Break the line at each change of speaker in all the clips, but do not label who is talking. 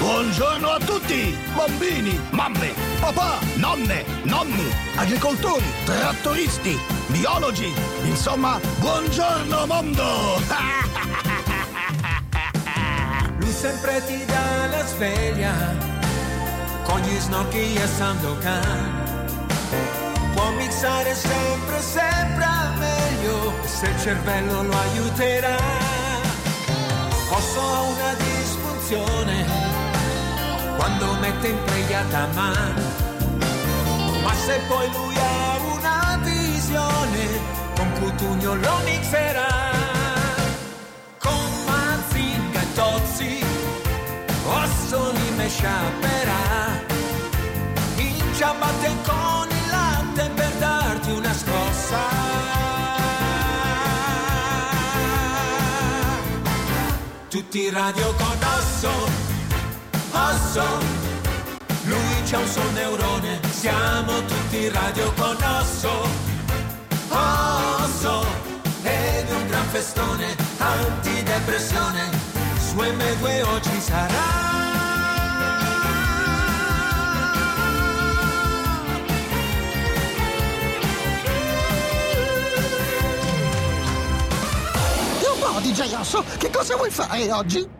Buongiorno a tutti! Bambini, mamme, papà, nonne, nonni, agricoltori, trattoristi, biologi, insomma, buongiorno mondo!
Lui sempre ti dà la sveglia con gli snocchi e Sandokan. Può mixare sempre, sempre meglio se il cervello lo aiuterà. Posso una disfunzione quando mette in preghiata mano. Ma se poi lui ha una visione, con Cutugno lo mixerà. Con Mazinga e Tozzi, osso li sciaperà. In ciabatte con il latte per darti una scossa. Tutti radio con osso, osso. Lui c'ha un solo neurone, siamo tutti radio con osso, osso. Ed è un gran festone, antidepressione, su M2 oggi sarà.
DJ Osso, che cosa vuoi fare oggi?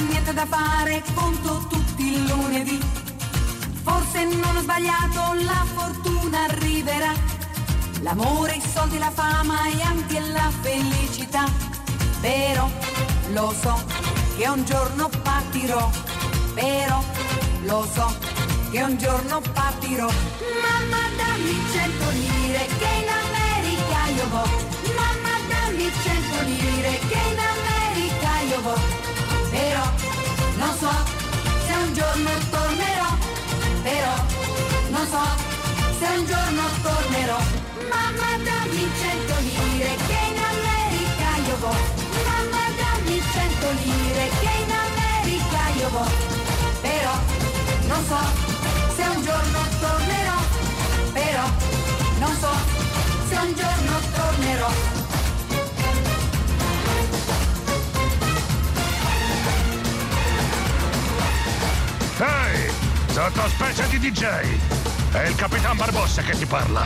Niente da fare, conto tutti i lunedì. Forse non ho sbagliato, la fortuna arriverà, l'amore, i soldi, la fama e anche la felicità. Però lo so che un giorno partirò, però lo so che un giorno partirò. Mamma dammi cento lire che in America io vo. Giorno tornerò. Però non so se un giorno tornerò. Mamma dammi cento lire che in America io vo. Mamma dammi cento lire che in America io vo. Però non so se un giorno tornerò. Però non so se un giorno tornerò.
Sottospecie di DJ! È il Capitan Barbossa che ti parla.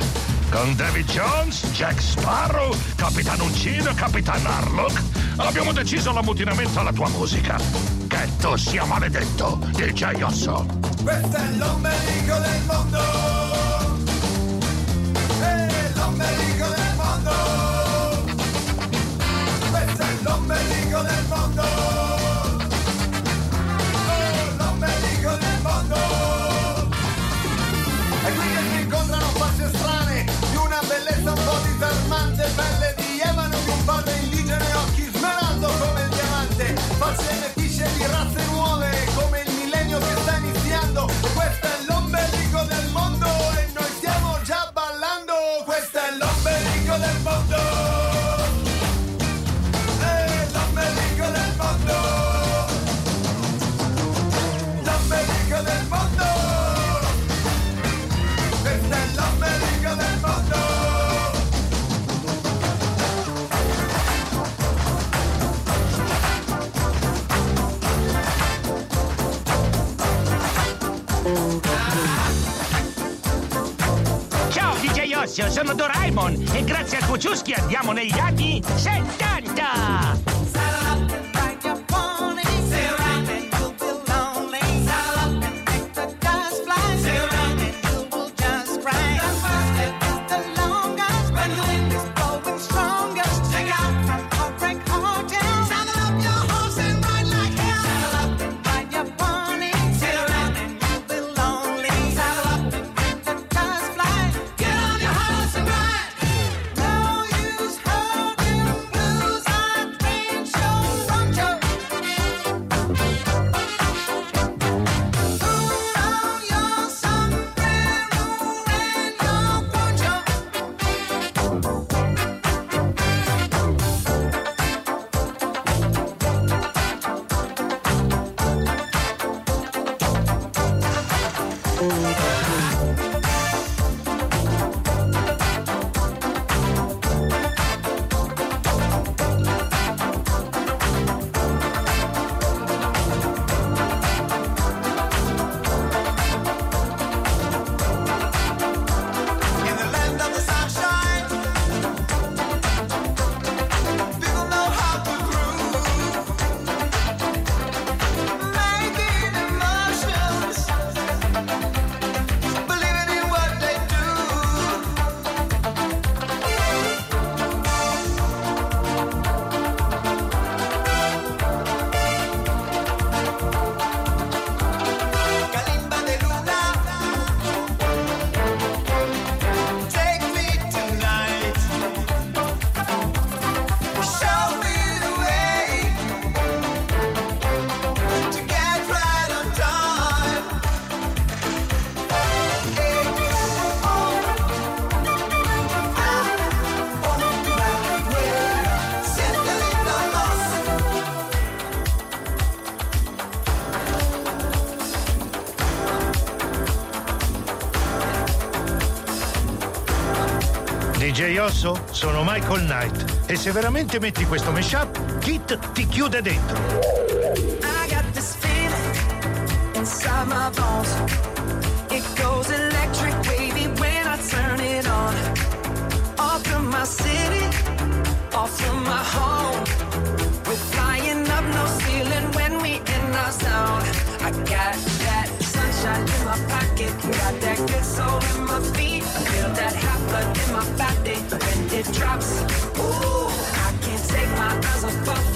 Con David Jones, Jack Sparrow, Capitan Uncino e Capitan Harlock abbiamo deciso l'ammutinamento alla tua musica. Che tu sia maledetto, DJ Osso!
Questo è l'ombelico del mondo. Let's
negozio, sono Doraemon e grazie al Kociuski andiamo negli anni 70!
Michael Knight e se veramente metti questo mashup, Kit ti chiude dentro.
I got this feeling inside my bones. It goes electric wavy when I turn it on. Off from my city, off from my home. We're flying up no ceiling when we in our zone. I got that sunshine in my pocket, got that good soul in my feet. I feel that hot blood in my body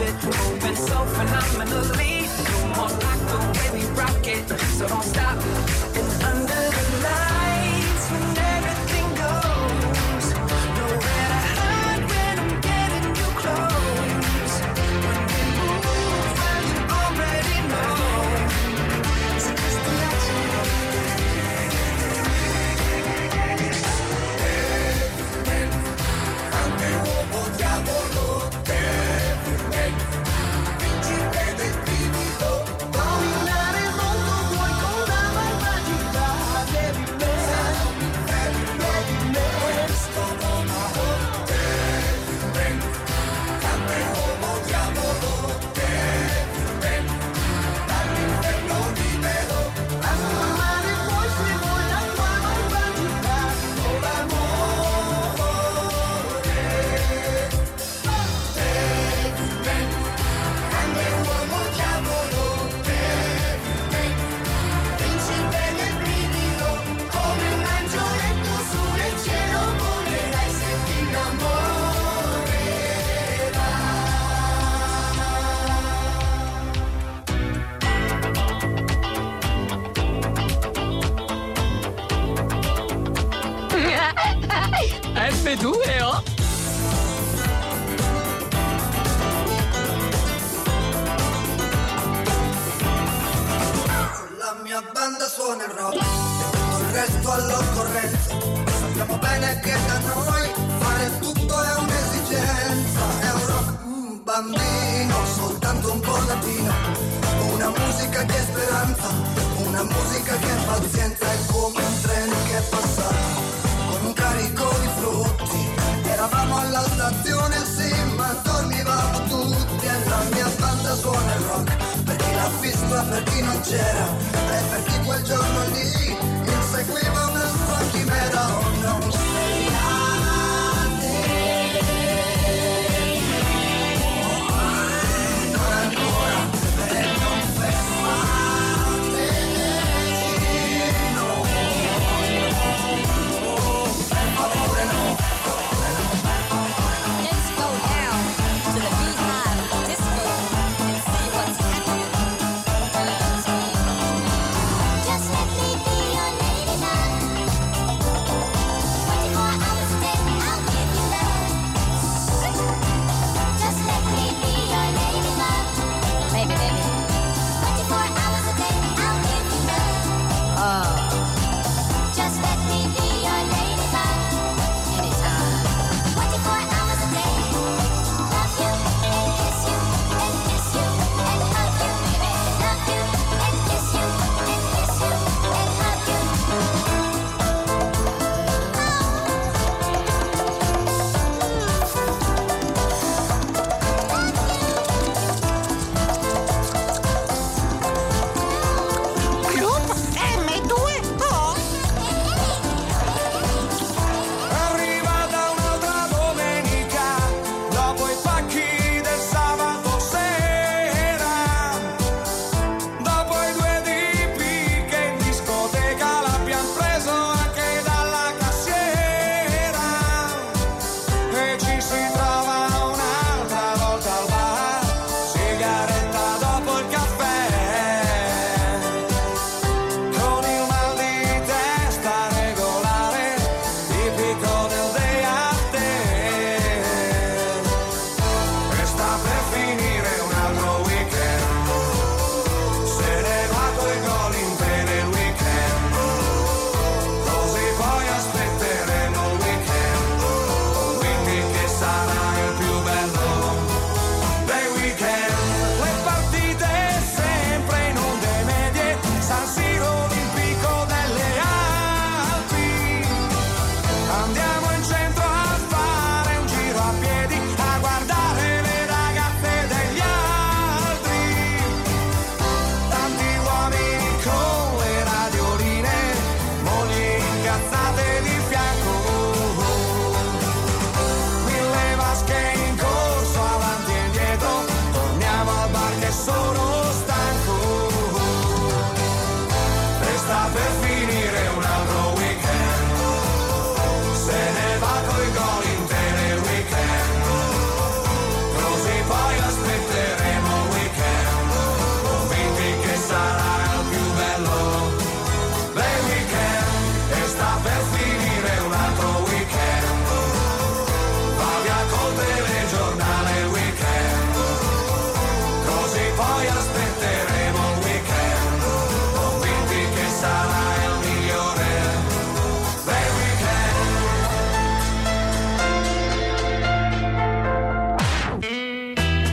it, moving so phenomenally. You're more like the way we rock it, so don't stop.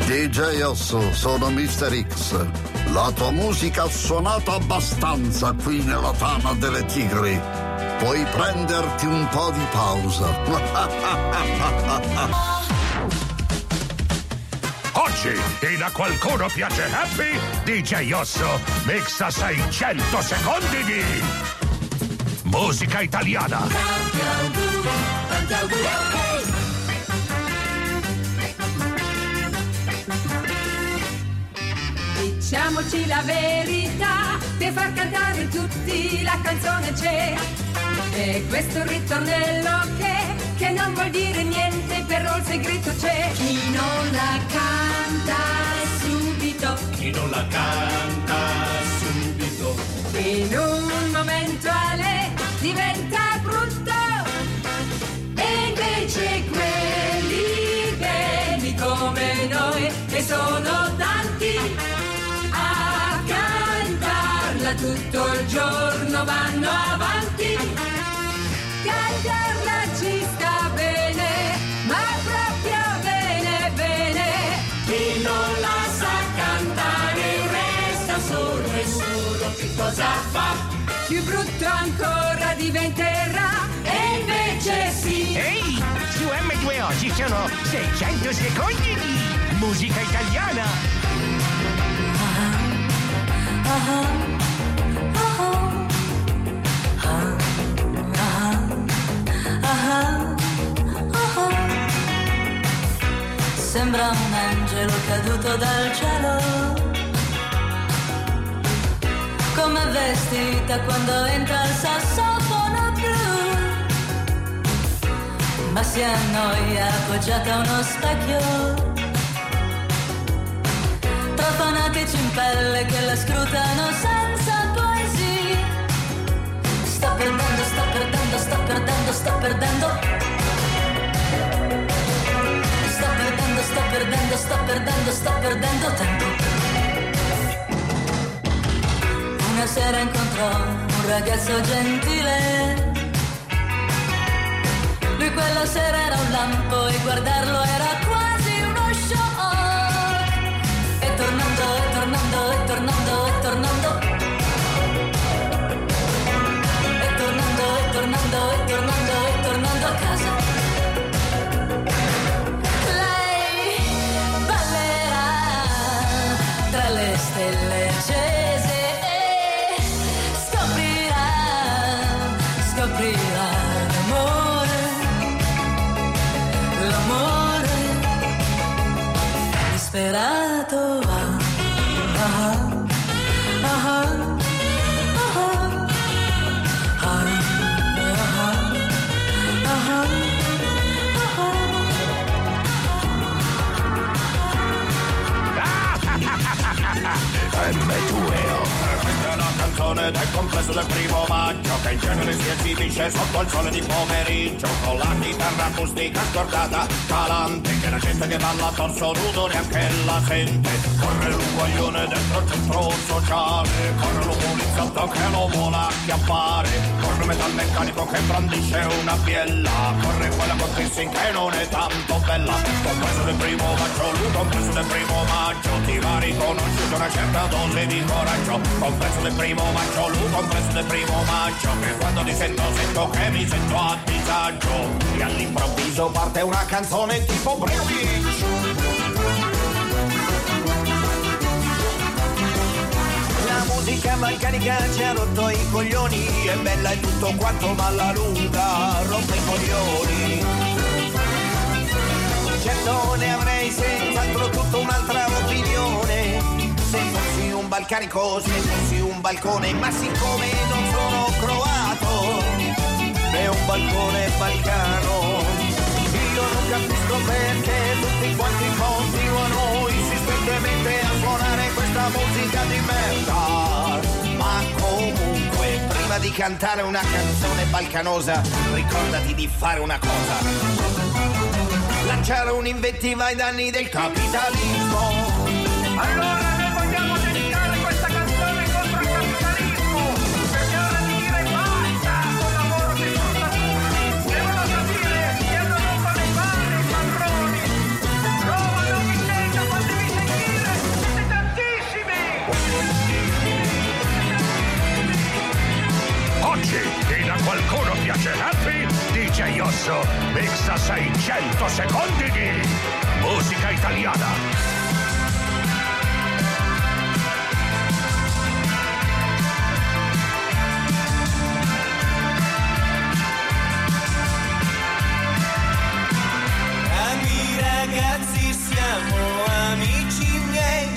DJ Osso, sono Mr. X. La tua musica ha suonato abbastanza qui nella tana delle tigri. Puoi prenderti un po' di pausa.
Oggi, in A Qualcuno Piace Happy, DJ Osso mixa 600 secondi di musica italiana.
Diciamoci la verità, per far cantare tutti la canzone c'è. E questo ritornello che, che non vuol dire niente, però il segreto c'è. Chi non la canta subito,
Chi non la canta subito
in un momento Ale diventa brutto. E invece quelli belli come noi, e sono giorno vanno avanti. Cantarla ci sta bene, ma proprio bene, bene. Chi non la sa cantare resta solo e solo che cosa fa? Più brutto ancora diventerà, e invece sì.
Ehi, su M2O ci sono 600 secondi di musica italiana.
Sembra un angelo caduto dal cielo, come vestita quando entra il sassofono blu, ma si annoia appoggiata a uno specchio, tra fanatici in pelle che la scrutano senza poesia. Sto perdendo, sto perdendo, sto perdendo, sto perdendo. Sto perdendo, sto perdendo, sto perdendo, sto perdendo tempo. Una sera incontrò un ragazzo gentile. Lui quella sera era un lampo e guardarlo era quasi uno shock. E tornando, e tornando, e tornando, e tornando. Tornando, e tornando, e tornando, a casa.
Questa è la canzone del complesso del primo maggio Che in genere si esibisce sotto il sole di pomeriggio Con la chitarra acustica scordata, calante Che la gente che balla torso nudo neanche la sente Corre l'uguaglione dentro il centro sociale Corre lo poliziotto che lo vuole acchiappare Corre il metalmeccanico che brandisce una biella Corre quella con kissing che non è tanto bella. Compreso del primo maggio, lui compreso del primo maggio Ti va riconosciuta una certa dose di coraggio. Compreso del primo maggio, lui compreso del primo maggio Che quando ti sento sento che mi sento a disagio. E all'improvviso parte una canzone tipo British.
La musica balcanica ci ha rotto i coglioni È bella e tutto quanto ma alla lunga rompe i coglioni. Certo ne avrei senz'altro tutta un'altra opinione. Se fossi un balcanico, se fossi un balcone Ma siccome non sono croato È un balcone balcano Io non capisco perché tutti quanti continuano insistentemente a suonare questa musica di merda. Ma comunque, prima di cantare una canzone balcanosa Ricordati di fare una cosa. Lanciare un'invettiva ai danni del capitalismo.
Allora Silvia Gelappi, DJ
Iosso, mixa 600 secondi di musica italiana.
ragazzi siamo amici miei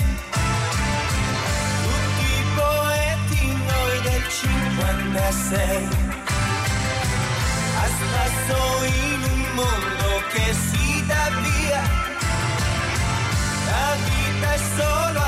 tutti poeti noi del 56 visto in un mondo che si dà via. La vita è solo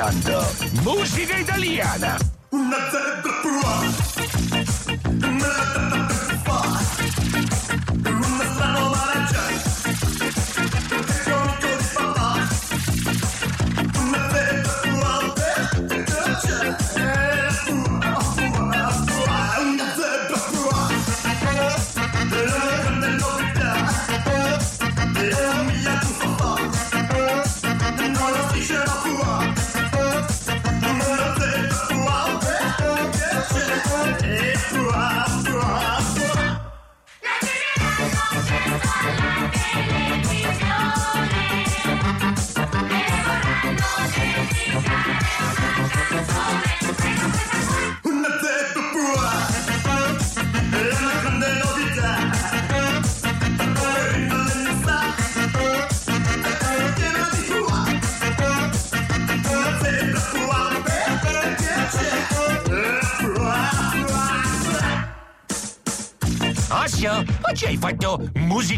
ascoltando Musica Italiana.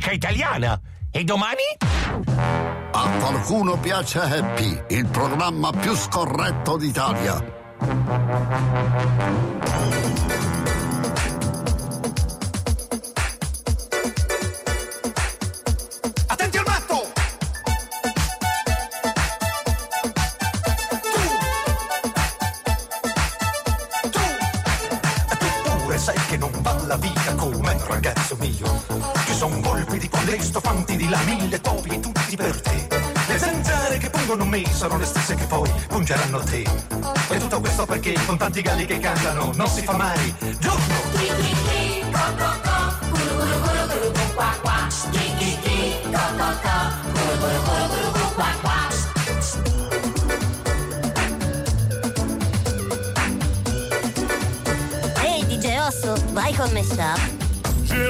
Musica italiana. E domani?
A qualcuno piace Happy, il programma più scorretto d'Italia.
Stesse che poi pungeranno te. E tutto questo perché con tanti galli che cantano non si fa mai giorno.
Ehi DJ Osso, vai con me Sharp.
J'ai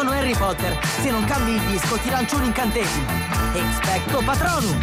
sono Harry Potter. Se non cambi il disco ti lancio un incantesimo. Expecto Patronum.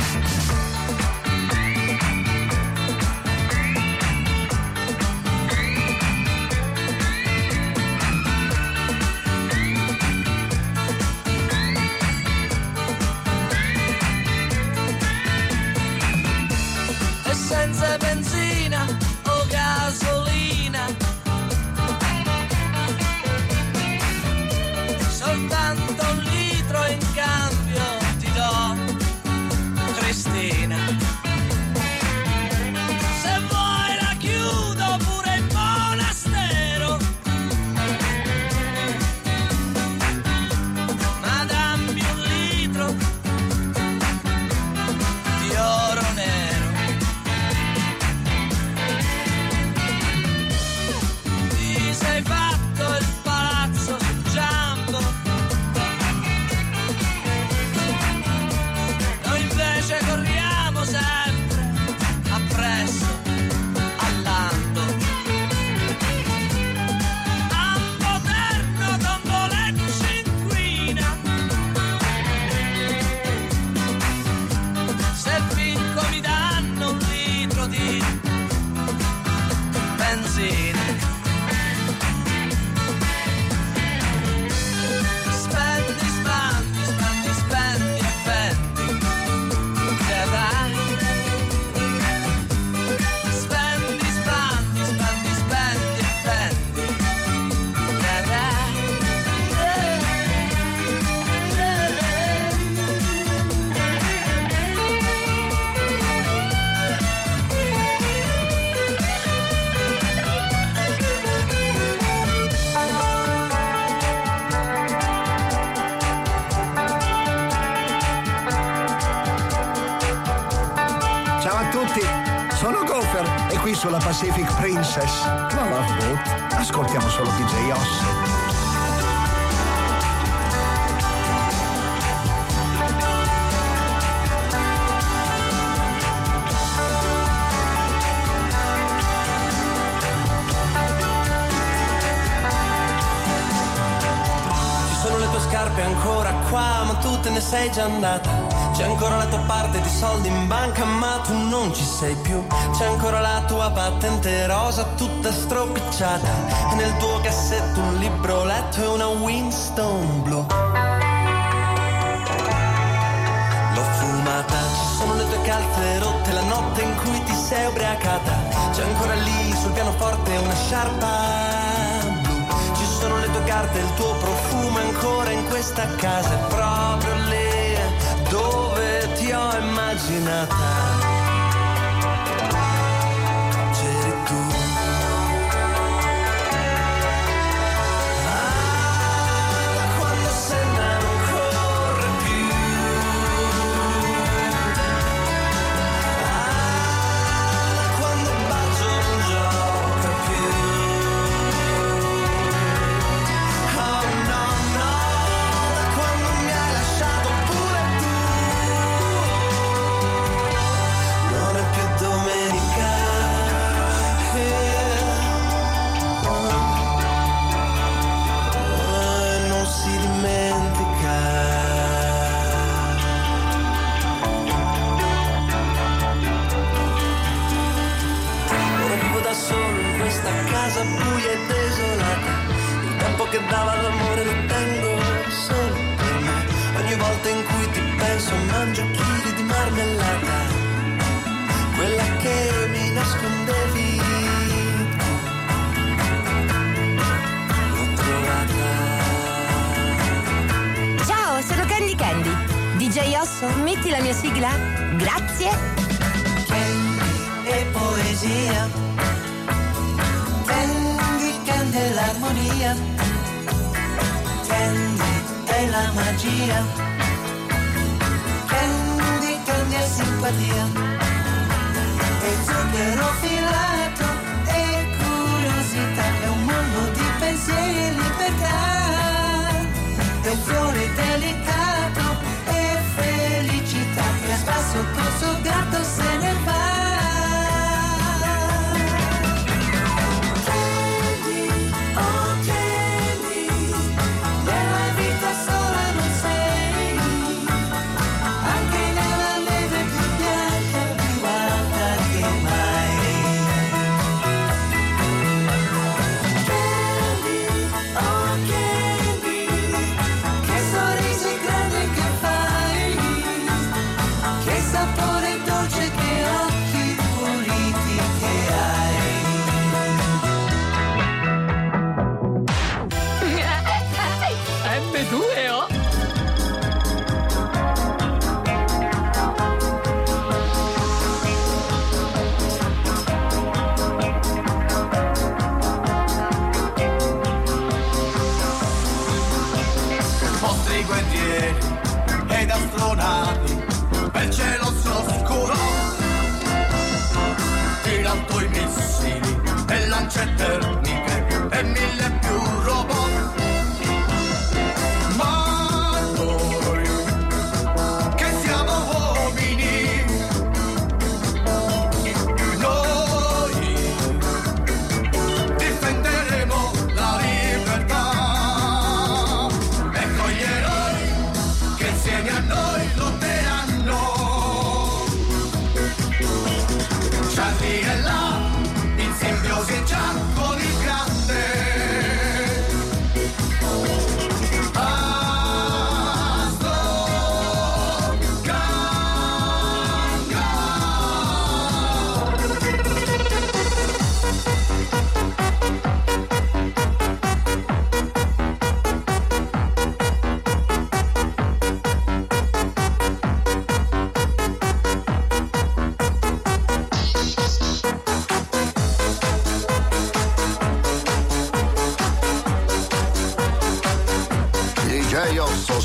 Sulla Pacific Princess. La Love Boat. Ascoltiamo solo DJ Oss.
Ci sono le tue scarpe ancora qua, ma tu te ne sei già andata. C'è ancora la tua parte di soldi in banca, ma tu non ci sei più. C'è ancora la tua patente rosa, tutta stropicciata. E nel tuo cassetto un libro letto e una Winston blu. L'ho fumata, ci sono le tue calze rotte, la notte in cui ti sei ubriacata. C'è ancora lì sul pianoforte una sciarpa blu. Ci sono le tue carte, il tuo profumo ancora in questa casa, è proprio lì dove ti ho immaginata.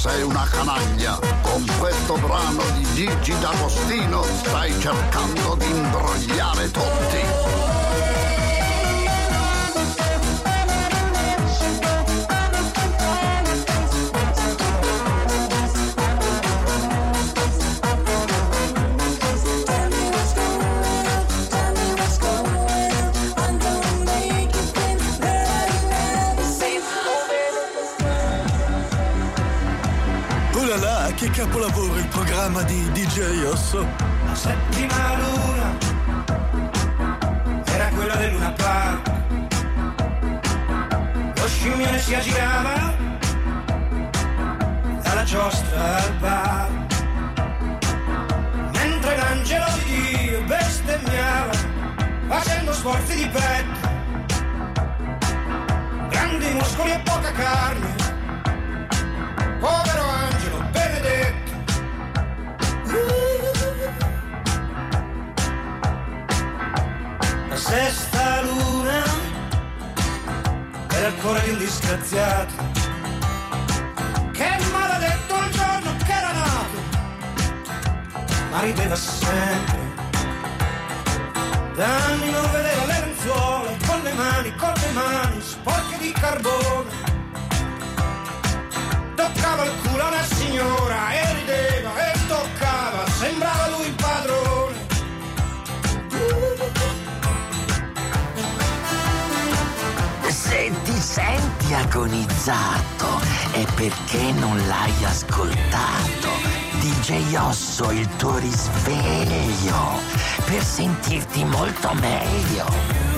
Sei
una canaglia. Con questo brano di Gigi D'Agostino stai cercando di imbrogliare tutti.
Capolavoro il programma di DJ Osso.
La settima luna era quella del Luna Park. Lo scimmione si aggirava dalla giostra al bar. Mentre l'angelo di Dio bestemmiava facendo sforzi di petto. Grandi muscoli e poca carne. Povero sesta luna era il cuore di un disgraziato che maledetto il giorno che era nato ma rideva sempre. Da anni non vedeva le lenzuola con le mani, con le mani sporche di carbone. Toccava il culo a una signora e rideva e toccava sembrava
agonizzato è perché non l'hai ascoltato. DJ Osso il tuo risveglio per sentirti molto meglio.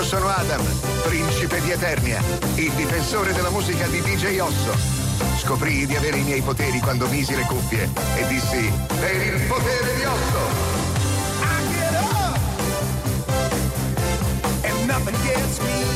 Io
sono
Adam, principe di Eternia, il difensore della musica di DJ Osso. Scoprì di avere i miei poteri quando misi le cuffie e dissi per il potere di Osso.
And nothing gets me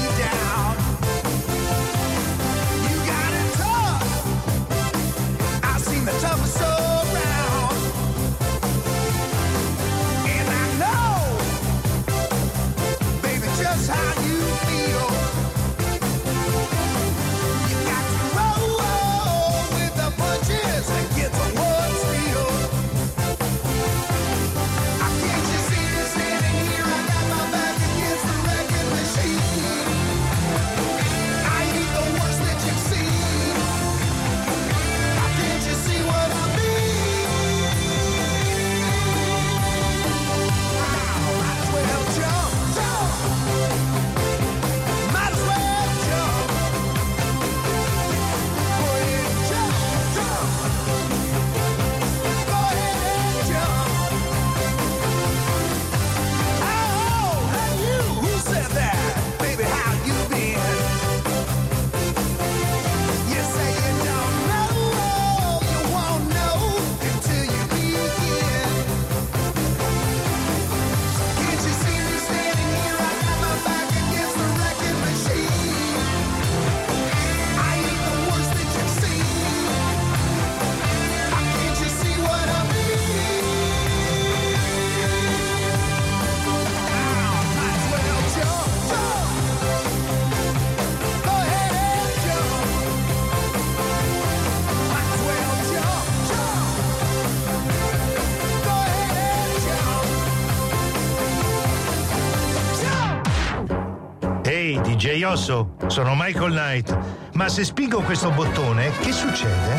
DJ Osso, sono Michael Knight. Ma se spingo questo bottone, che succede?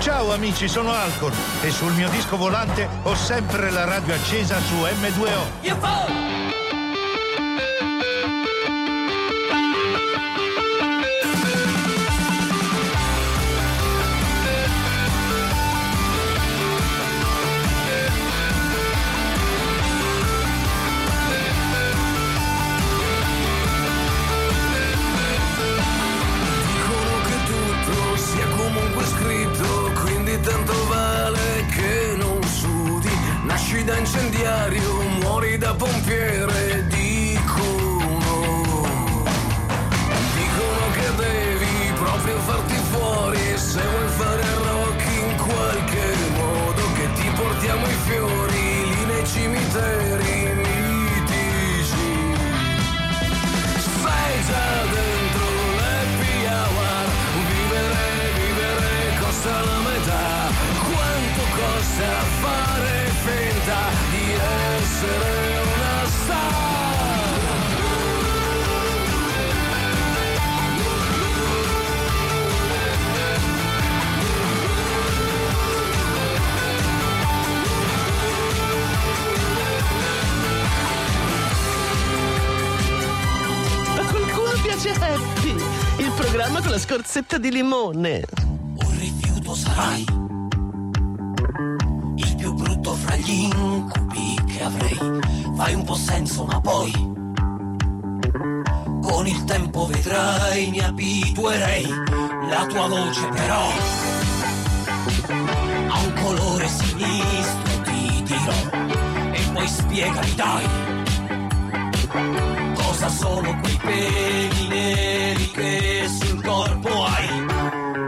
Ciao amici, sono Alcor e sul mio disco volante ho sempre la radio accesa su M2O.
Scorzetta di limone.
rifiuto sarai il più brutto fra gli incubi che avrei. Fai un po' senso, ma poi con il tempo vedrai, mi abituerei. La tua voce però ha un colore sinistro, ti dirò. E poi spiegami, dai, cosa sono quei peli neri che sul corpo hai.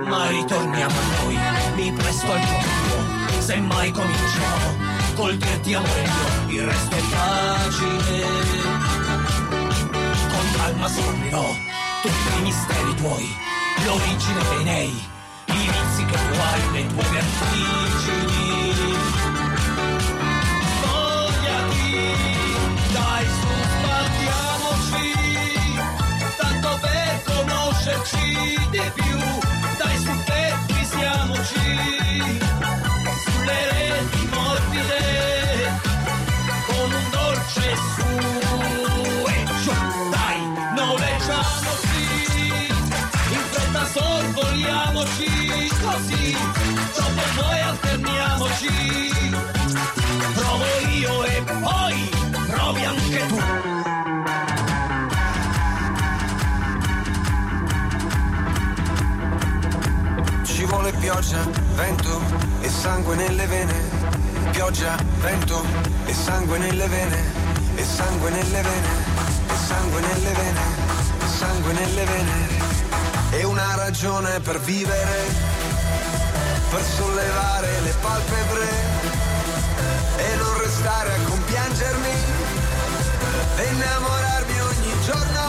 Ma ritorniamo a noi, mi presto al gioco, se mai cominciamo col dirti amore mio, il resto è facile. Con calma scoprirò tutti i misteri tuoi, l'origine dei nei, i vizi che tu hai, le tue vertigini.
Pioggia, vento e sangue nelle vene. Pioggia, vento e sangue nelle vene. E sangue nelle vene. E sangue nelle vene. E sangue nelle vene. E una ragione per vivere. Per sollevare le palpebre. E non restare a compiangermi. E innamorarmi ogni giorno,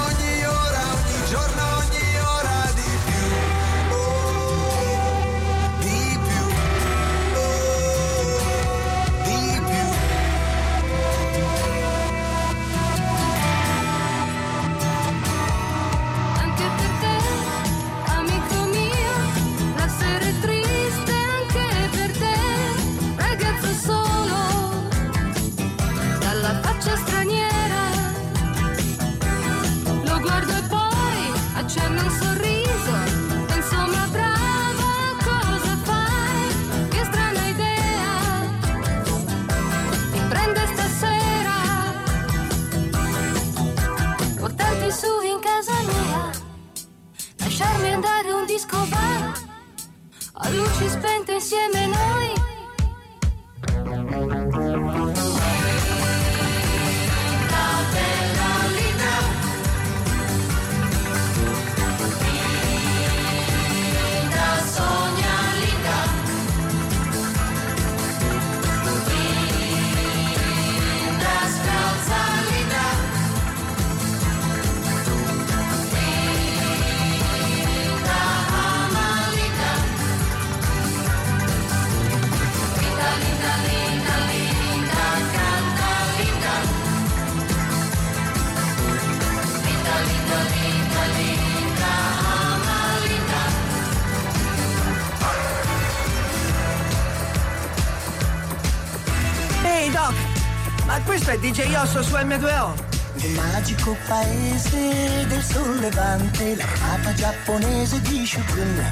Osso su M2O.
Nel magico paese del sollevante, l'armata giapponese di Shogun.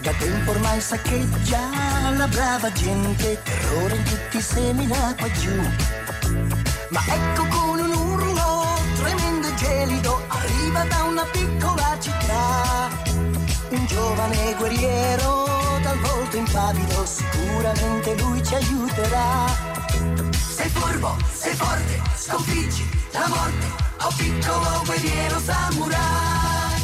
Da tempo ormai saccheggia la brava gente, terrore in tutti semina qua giù. Ma ecco con un urlo tremendo e gelido, arriva da una piccola città. Un giovane guerriero dal volto impavido, sicuramente lui ci aiuterà.
Furbo, sei forte, sconfiggi la morte, oh piccolo guerriero samurai.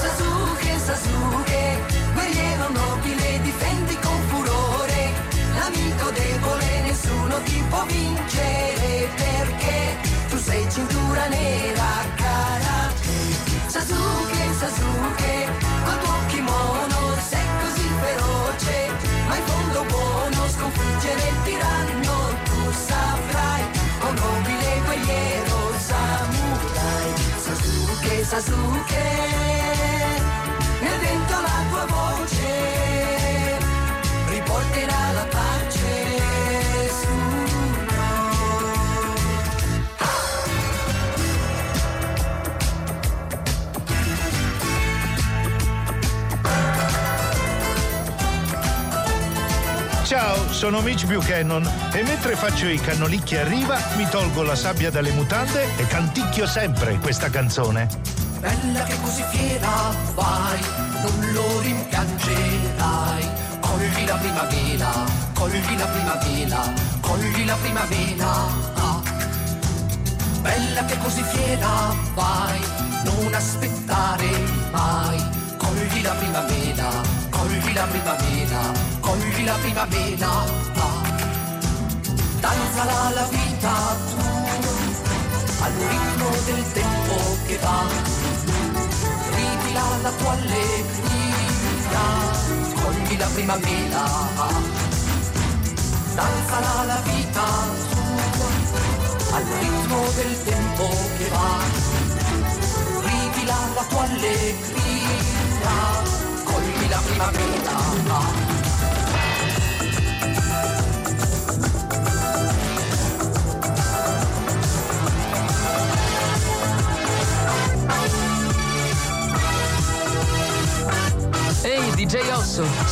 Sasuke, Sasuke, guerriero nobile, difendi con furore. L'amico debole nessuno ti può vincere perché tu sei cintura nera, Sasuke, nel vento la tua voce riporterà la pace su
Ciao, sono Mitch Buchanan e mentre faccio i cannolicchi a riva mi tolgo la sabbia dalle mutande e canticchio sempre questa canzone.
Bella che così fiera vai, non lo rimpiangerai. Cogli la primavera, cogli la primavera, cogli la primavera. Bella che così fiera vai, non aspettare mai. Cogli la primavera, cogli la primavera, cogli la primavera. Danzala la vita tu, al ritmo del tempo che va ripila la tua allegria, cogli la primavera, danzala la vita al ritmo del tempo che va, ripila la tua allegria, cogli la primavera.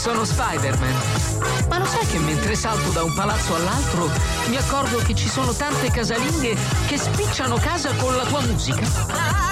Sono Spider-Man. Ma lo sai che mentre salto da un palazzo all'altro mi accorgo che ci sono tante casalinghe che spicciano casa con la tua musica?
Ciao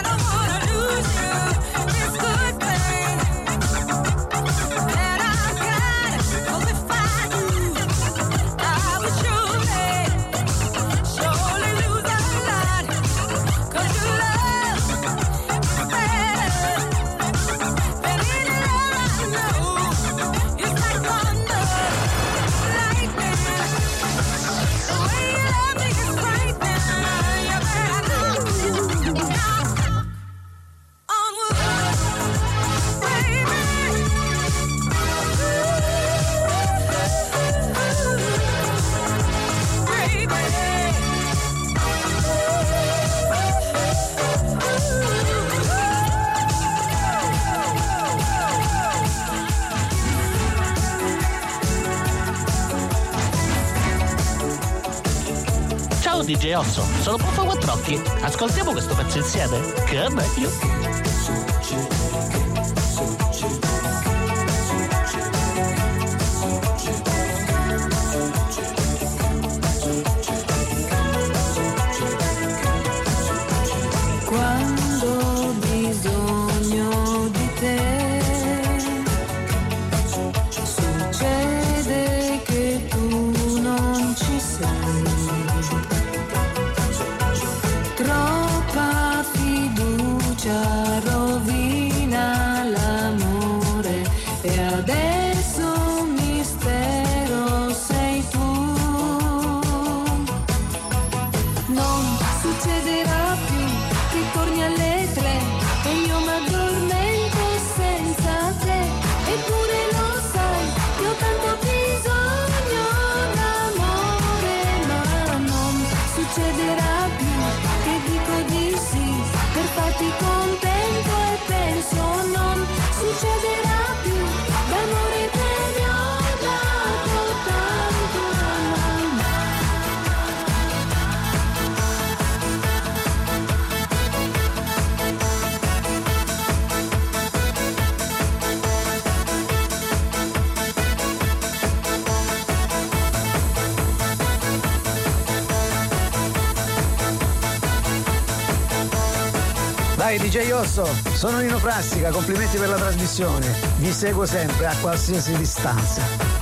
sono
Nino Plastica, complimenti per la trasmissione. Vi seguo sempre a qualsiasi distanza.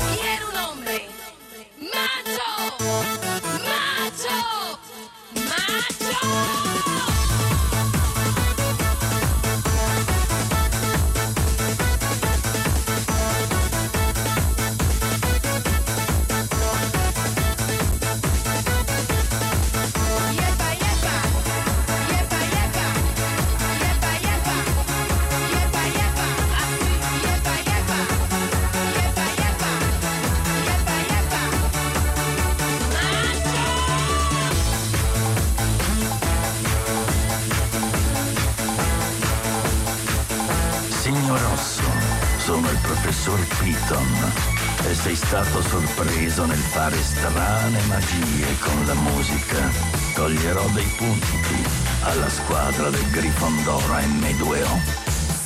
Sei stato sorpreso nel fare strane magie con la musica. Toglierò dei punti alla squadra del Grifondoro M2O.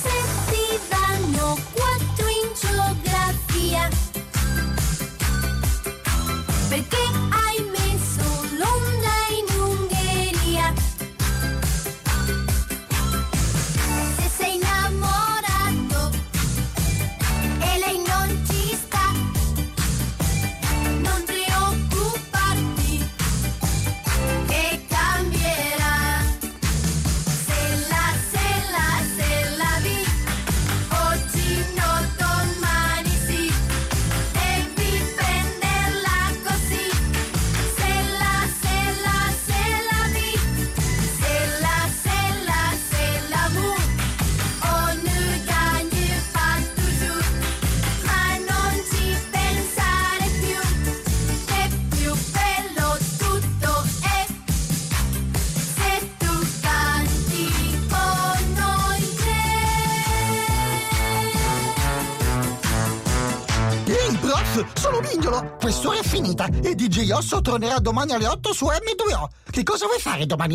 Se ti danno
e DJ Osso tornerà domani alle 8 su M2O. Che cosa vuoi fare domani